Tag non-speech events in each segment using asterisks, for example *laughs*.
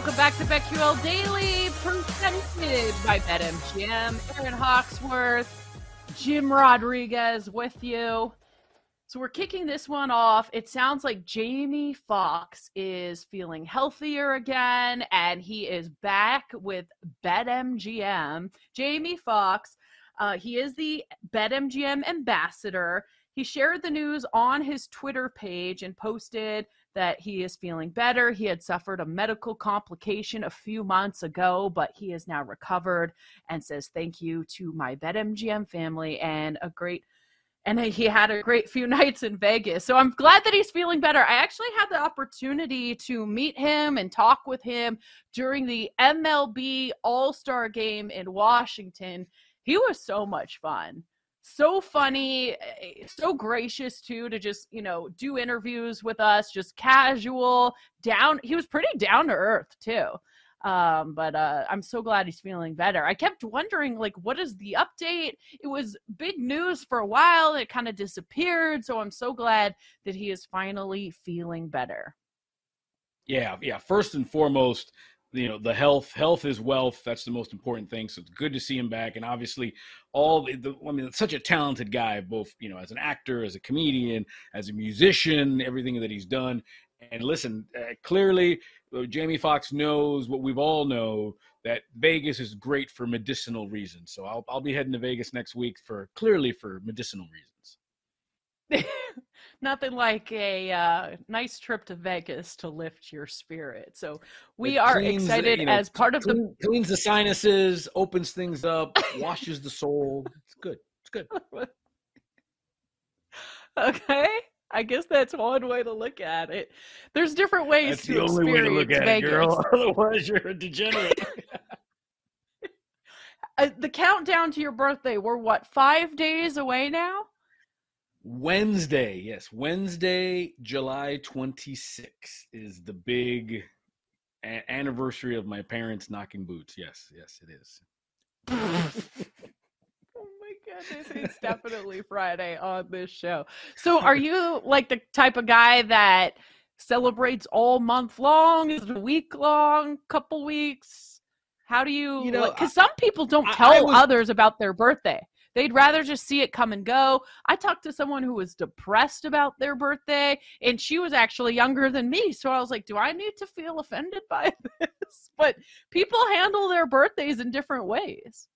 Welcome back to BetQL Daily, presented by BetMGM. Erin Hawksworth, Jim Rodriguez with you. So we're kicking this one off. It sounds like Jamie Fox is feeling healthier again, and he is back with BetMGM. Jamie Fox, uh, he is the BetMGM ambassador. He shared the news on his Twitter page and posted that he is feeling better. He had suffered a medical complication a few months ago, but he is now recovered and says thank you to my BetMGM family and a great and he had a great few *laughs* nights in Vegas. So I'm glad that he's feeling better. I actually had the opportunity to meet him and talk with him during the MLB All-Star game in Washington. He was so much fun so funny, eh, so gracious too to just, you know, do interviews with us, just casual, down. He was pretty down to earth too. Um, but uh, I'm so glad he's feeling better. I kept wondering, like, what is the update? It was big news for a while. It kind of disappeared. So I'm so glad that he is finally feeling better. Yeah, yeah. First and foremost, you know the health health is wealth. That's the most important thing. So it's good to see him back. And obviously all the, the i mean such a talented guy both you know as an actor as a comedian as a musician everything that he's done. And listen uh, clearly uh, jamie fox knows what we've all know that vegas is great for medicinal reasons. So i'll, I'll be heading to vegas next week for clearly for medicinal reasons *laughs* nothing like a uh, nice trip to Vegas to lift your spirit. So we it are cleans, excited you know, as part of clean, the cleans the sinuses, opens things up, washes the soul. It's good. It's good. *laughs* okay. I guess that's one way to look at it. There's different ways that's to the only experience way to look at Vegas. It, girl. *laughs* Otherwise, you're a degenerate. *laughs* uh, the countdown to your birthday, we're what, five days away now? Wednesday, yes, Wednesday, July 26th is the big a- anniversary of my parents knocking boots. Yes, yes, it is. *laughs* oh my goodness, it's definitely Friday on this show. So, are *laughs* you like the type of guy that celebrates all month long? Is it a week long? Couple weeks? How do you? You know, because some people don't tell I was, others about their birthday They'd rather just see it come and go. I talked to someone who was depressed about their birthday, and she was actually younger than me. So I was like, do I need to feel offended by *laughs* this? But people handle their birthdays in different ways.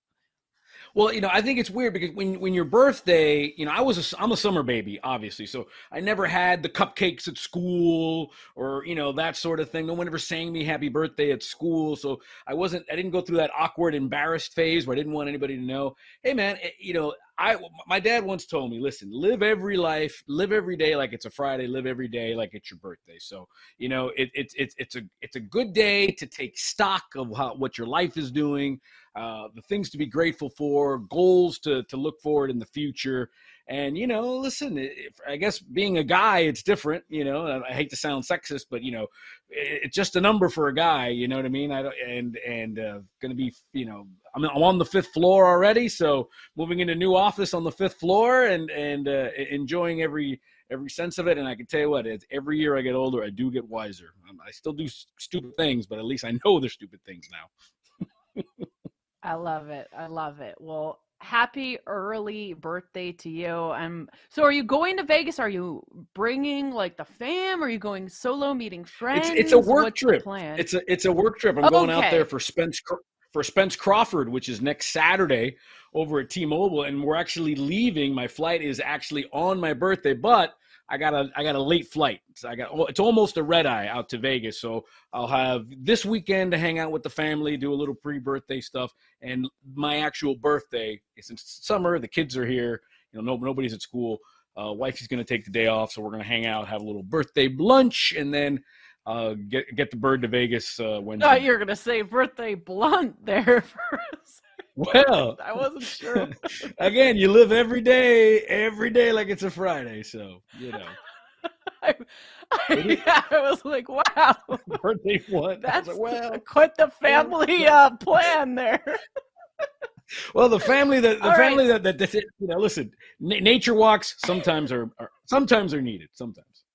Well, you know, I think it's weird because when when your birthday, you know, I was a, I'm a summer baby, obviously, so I never had the cupcakes at school or you know that sort of thing. No one ever sang me happy birthday at school, so I wasn't I didn't go through that awkward, embarrassed phase where I didn't want anybody to know. Hey, man, eh, you know, I my dad once told me, listen, live every life, live every day like it's a Friday, live every day like it's your birthday. So you know, it, it, it's it's a it's a good day to take stock of how, what your life is doing uh, the things to be grateful for, goals to to look forward in the future. And you know, listen, if, I guess being a guy, it's different. You know, I hate to sound sexist, but you know, it's just a number for a guy. You know what I mean? I don't, and and uh, going to be, you know, I'm, I'm on the fifth floor already, so moving into new office on the fifth floor and and uh, enjoying every every sense of it. And I can tell you what, every year I get older, I do get wiser. I still do stupid things, but at least I know they're stupid things now. I love it. I love it. Well, happy early birthday to you. Um so are you going to Vegas? Are you bringing like the fam? Are you going solo meeting friends? It's, it's a work What's trip. It's a it's a work trip. I'm oh, going okay. out there for Spence for Spence Crawford, which is next Saturday over at T-Mobile and we're actually leaving. My flight is actually on my birthday, but I got a I got a late flight. So I got it's almost a red eye out to Vegas. So I'll have this weekend to hang out with the family, do a little pre-birthday stuff, and my actual birthday. Since it's summer, the kids are here. You know, no, nobody's at school. Uh, wife is going to take the day off, so we're going to hang out, have a little birthday lunch, and then uh, get get the bird to Vegas uh. Oh, you're going to say birthday blunt there. *laughs* Well, I wasn't sure. *laughs* again, you live every day, every day like it's a Friday, so you know. *laughs* I, I, yeah, *laughs* I was like, wow. Birthday what? That's like, well, quite the family uh, plan there. well, the family that the All family right. that, that, that you know, listen, n- nature walks sometimes are, are sometimes are needed. Sometimes.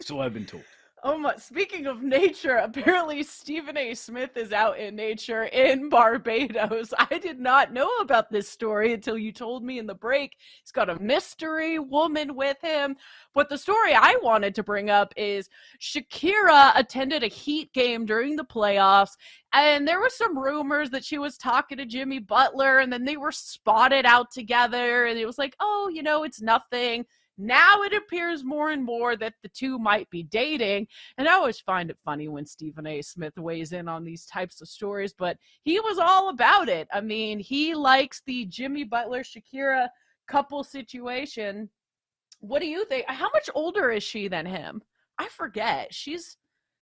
So I've been told. Oh my, speaking of nature, apparently Stephen A. Smith is out in nature in Barbados. *laughs* I did not know about this story until you told me in the break. He's got a mystery woman with him. But the story I wanted to bring up is Shakira attended a Heat game during the playoffs, and there were some rumors that she was talking to Jimmy Butler, and then they were spotted out together, and it was like, oh, you know, it's nothing now it appears more and more that the two might be dating. And I always find it funny when Stephen A. Smith weighs in on these types of stories, but he was all about it. I mean, he likes the Jimmy Butler Shakira couple situation. What do you think? How much older is she than him? I forget. She's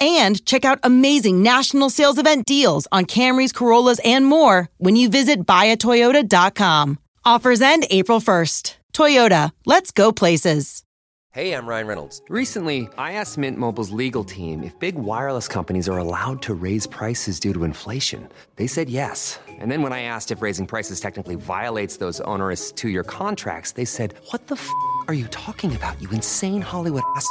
and check out amazing national sales event deals on Camrys, Corollas, and more when you visit buyatoyota.com. Offers end April 1st. Toyota, let's go places. Hey, I'm Ryan Reynolds. Recently, I asked Mint Mobile's legal team if big wireless companies are allowed to raise prices due to inflation. They said yes. And then when I asked if raising prices technically violates those onerous two year contracts, they said, What the f are you talking about, you insane Hollywood ass?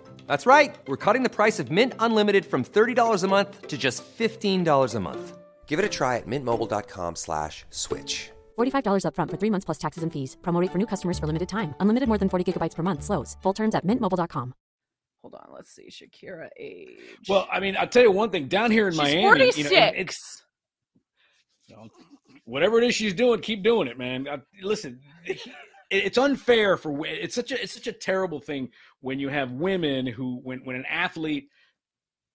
That's right. We're cutting the price of Mint Unlimited from $30 a month to just $15 a month. Give it a try at mintmobile.com slash switch. $45 upfront for three months plus taxes and fees. Promo rate for new customers for limited time. Unlimited more than 40 gigabytes per month. Slows. Full terms at mintmobile.com. Hold on, let's see. Shakira age. Well, I mean, I'll tell you one thing. Down here in She's Miami, 46. you know, it- it's you know, whatever it is she's doing, keep doing it, man. Uh, listen, it- it's unfair for it's such a it's such a terrible thing when you have women who when when an athlete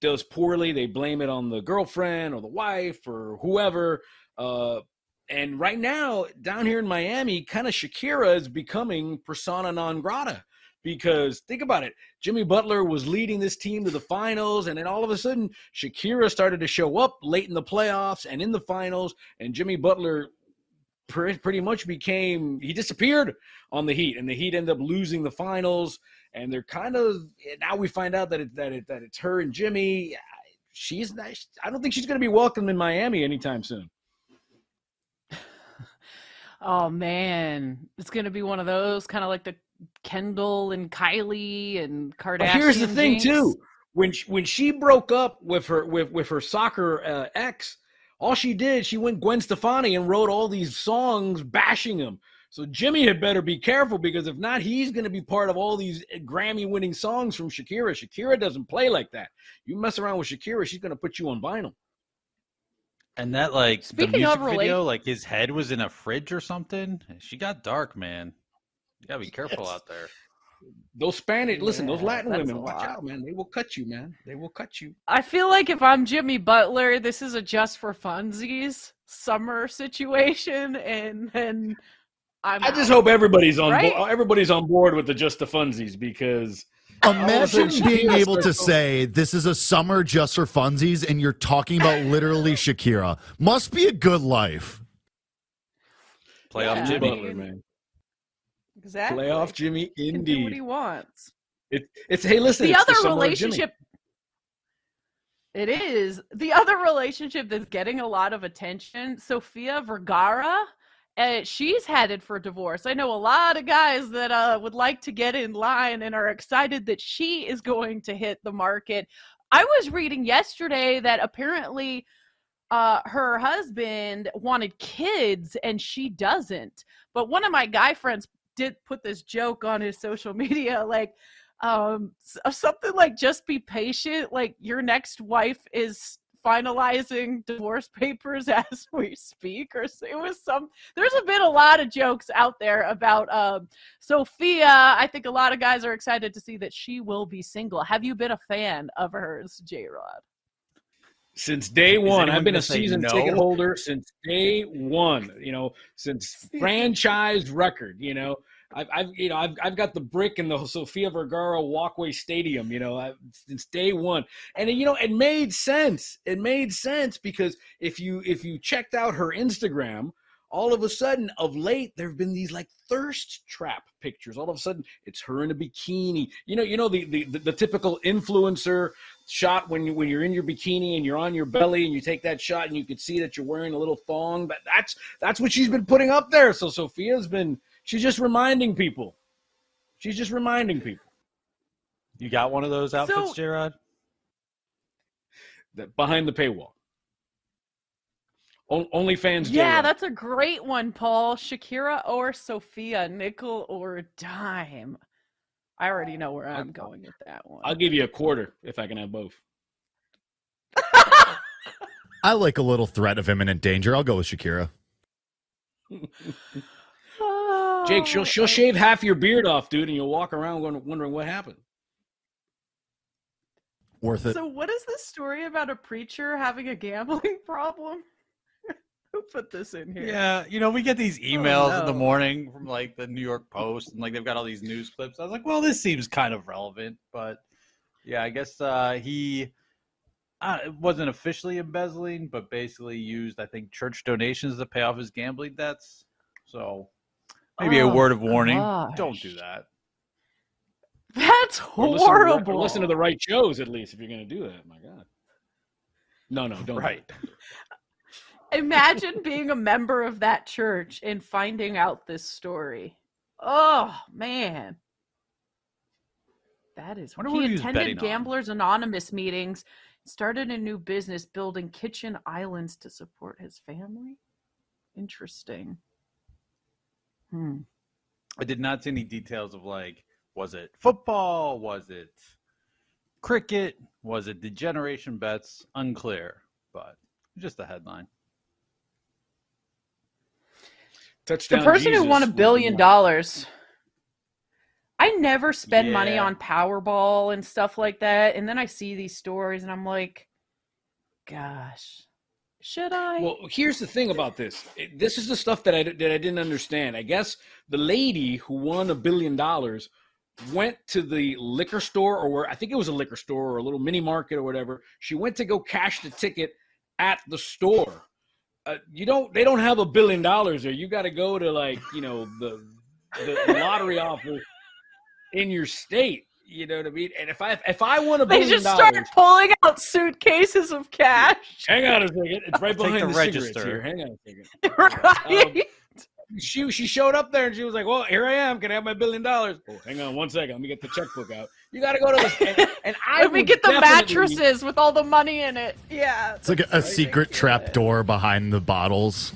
does poorly, they blame it on the girlfriend or the wife or whoever. Uh, and right now, down here in Miami, kind of Shakira is becoming persona non grata because think about it. Jimmy Butler was leading this team to the finals, and then all of a sudden, Shakira started to show up late in the playoffs and in the finals, and Jimmy Butler pretty much became he disappeared on the Heat, and the Heat ended up losing the finals, and they're kind of now we find out that it, that it, that it's her and Jimmy. She's not, I don't think she's going to be welcome in Miami anytime soon. *sighs* Oh man, it's gonna be one of those kind of like the Kendall and Kylie and Kardashian. But here's the thing jinx. too. When she, when she broke up with her with with her soccer uh, ex, all she did she went Gwen Stefani and wrote all these songs bashing him. So Jimmy had better be careful because if not, he's going to be part of all these Grammy winning songs from Shakira. Shakira doesn't play like that. You mess around with Shakira, she's going to put you on vinyl. And that like Speaking the music of rela- video, like his head was in a fridge or something. She got dark, man. You gotta be careful Yes. out there. Those Spanish, listen, those Latin women, watch lot. out, man. They will cut you, man. They will cut you. I feel like if I'm Jimmy Butler, this is a just for funsies summer situation, and then I'm. I just hope everybody's on Right? board. Everybody's on board with the just the funsies because all of a Imagine being able to say this is a summer just for funsies, and you're talking about literally *laughs* Shakira. Must be a good life. Playoff Yeah, Jimmy. Butler, man. Exactly Playoff Jimmy, do what he wants. It, it's hey, listen. the it's other Jimmy. relationship it is the other relationship that's getting a lot of attention sofia vergara uh, she's headed for divorce i know a lot of guys that uh, would like to get in line and are excited that she is going to hit the market i was reading yesterday that apparently uh, her husband wanted kids and she doesn't but one of my guy friends did put this joke on his social *laughs* media like um something like just be patient like your next wife is finalizing divorce papers *laughs* as we speak or it was some there's been a lot of jokes out there about um sofia. I think a lot of guys are excited to see that she will be single. Have you been a fan of hers j-rod since day one. I've been a season no? ticket holder since day one. You know, since *laughs* franchise record. You know, I've, I've you know I've, I've got the brick in the Sofia Vergara Walkway Stadium. You know, since day one, and you know it made sense. It made sense because if you if you checked out her Instagram. All of a sudden, of late, there have been these like thirst trap pictures. All of a sudden, it's her in a bikini. You know, you know the the, the, the typical influencer shot when you when you're in your bikini and you're on your belly and you take that shot and you can see that you're wearing a little thong. But that's that's what she's been putting up there. So Sofia's been she's just reminding people. She's just reminding people You got one of those outfits, So- J-Rod? that behind the paywall. On- OnlyFans. yeah J-Rod. that's a great one paul shakira or sofia nickel or dime i already know where i'm going with that one I'll give you a quarter if I can have both. *laughs* I like a little threat of imminent danger. I'll go with Shakira. Oh, Jake, she'll she'll shave half your beard off, dude, and you'll walk around going, wondering what happened. Worth it. So, what is this story about a preacher having a gambling *laughs* problem? Who *laughs* put this in here? Yeah, you know, we get these emails in the morning from like the New York Post, and like they've got all these news clips. I was like, well, this seems kind of relevant, but yeah, I guess uh, he uh, wasn't officially embezzling, but basically used, I think, church donations to pay off his gambling debts. So maybe a Oh, word of warning: gosh. don't do that. That's Or listen to horrible. or listen to the right shows at least if you're going to do that. My God. No, no, don't. Right. Imagine being a member of that church and finding out this story. Oh man. That is Wonder he attended betting on. Gamblers Anonymous meetings. Started a new business building kitchen islands to support his family. Interesting. Hmm. I did not see any details of like, was it football? Was it cricket? Was it degeneration bets? Unclear, but just a headline. Touchdown. the person who won a billion dollars. I never spend money on Powerball and stuff like that, and then I see these stories and I'm like, gosh, should I? Well, here's the thing about this. This is the stuff that I that I didn't understand. I guess the lady who won a billion dollars went to the liquor store or where I think it was a liquor store or a little mini market or whatever. She went to go cash the ticket at the store. Uh, you don't. They don't have a billion dollars there. You got to go to like you know the the lottery *laughs* office in your state. You know what I mean? And if I if I won a they billion just dollars, start pulling out suitcases of cash. hang on a second. It's right Take behind the the, cigarettes register. here. Hang on a second. *laughs* right? She she showed up there and she was like, "Well, here I am. Can I have my billion dollars?" Oh, hang on one second. Let me get the checkbook out. *laughs* You got to go to the and, and *laughs* I Let me get the definitely- mattresses with all the money in it. Yeah. It's like a, a secret trap door behind the bottles.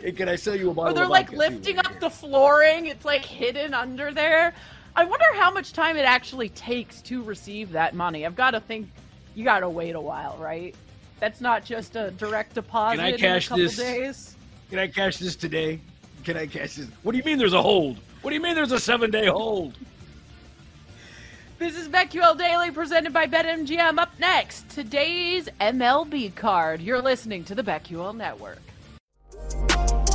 Hey, can I sell you a bottle? Or they're of like vodka, too, lifting right up the flooring. It's like hidden under there. I wonder how much time it actually takes to receive that money. I've got to think you got to wait a while, right? That's not just a direct deposit Can I in a cash couple this? days. Can I cash this today? Can I cash this? What do you mean there's a hold? What do you mean there's a seven day hold? This is BetQL Daily presented by BetMGM. Up next, today's MLB card. You're listening to the BetQL Network.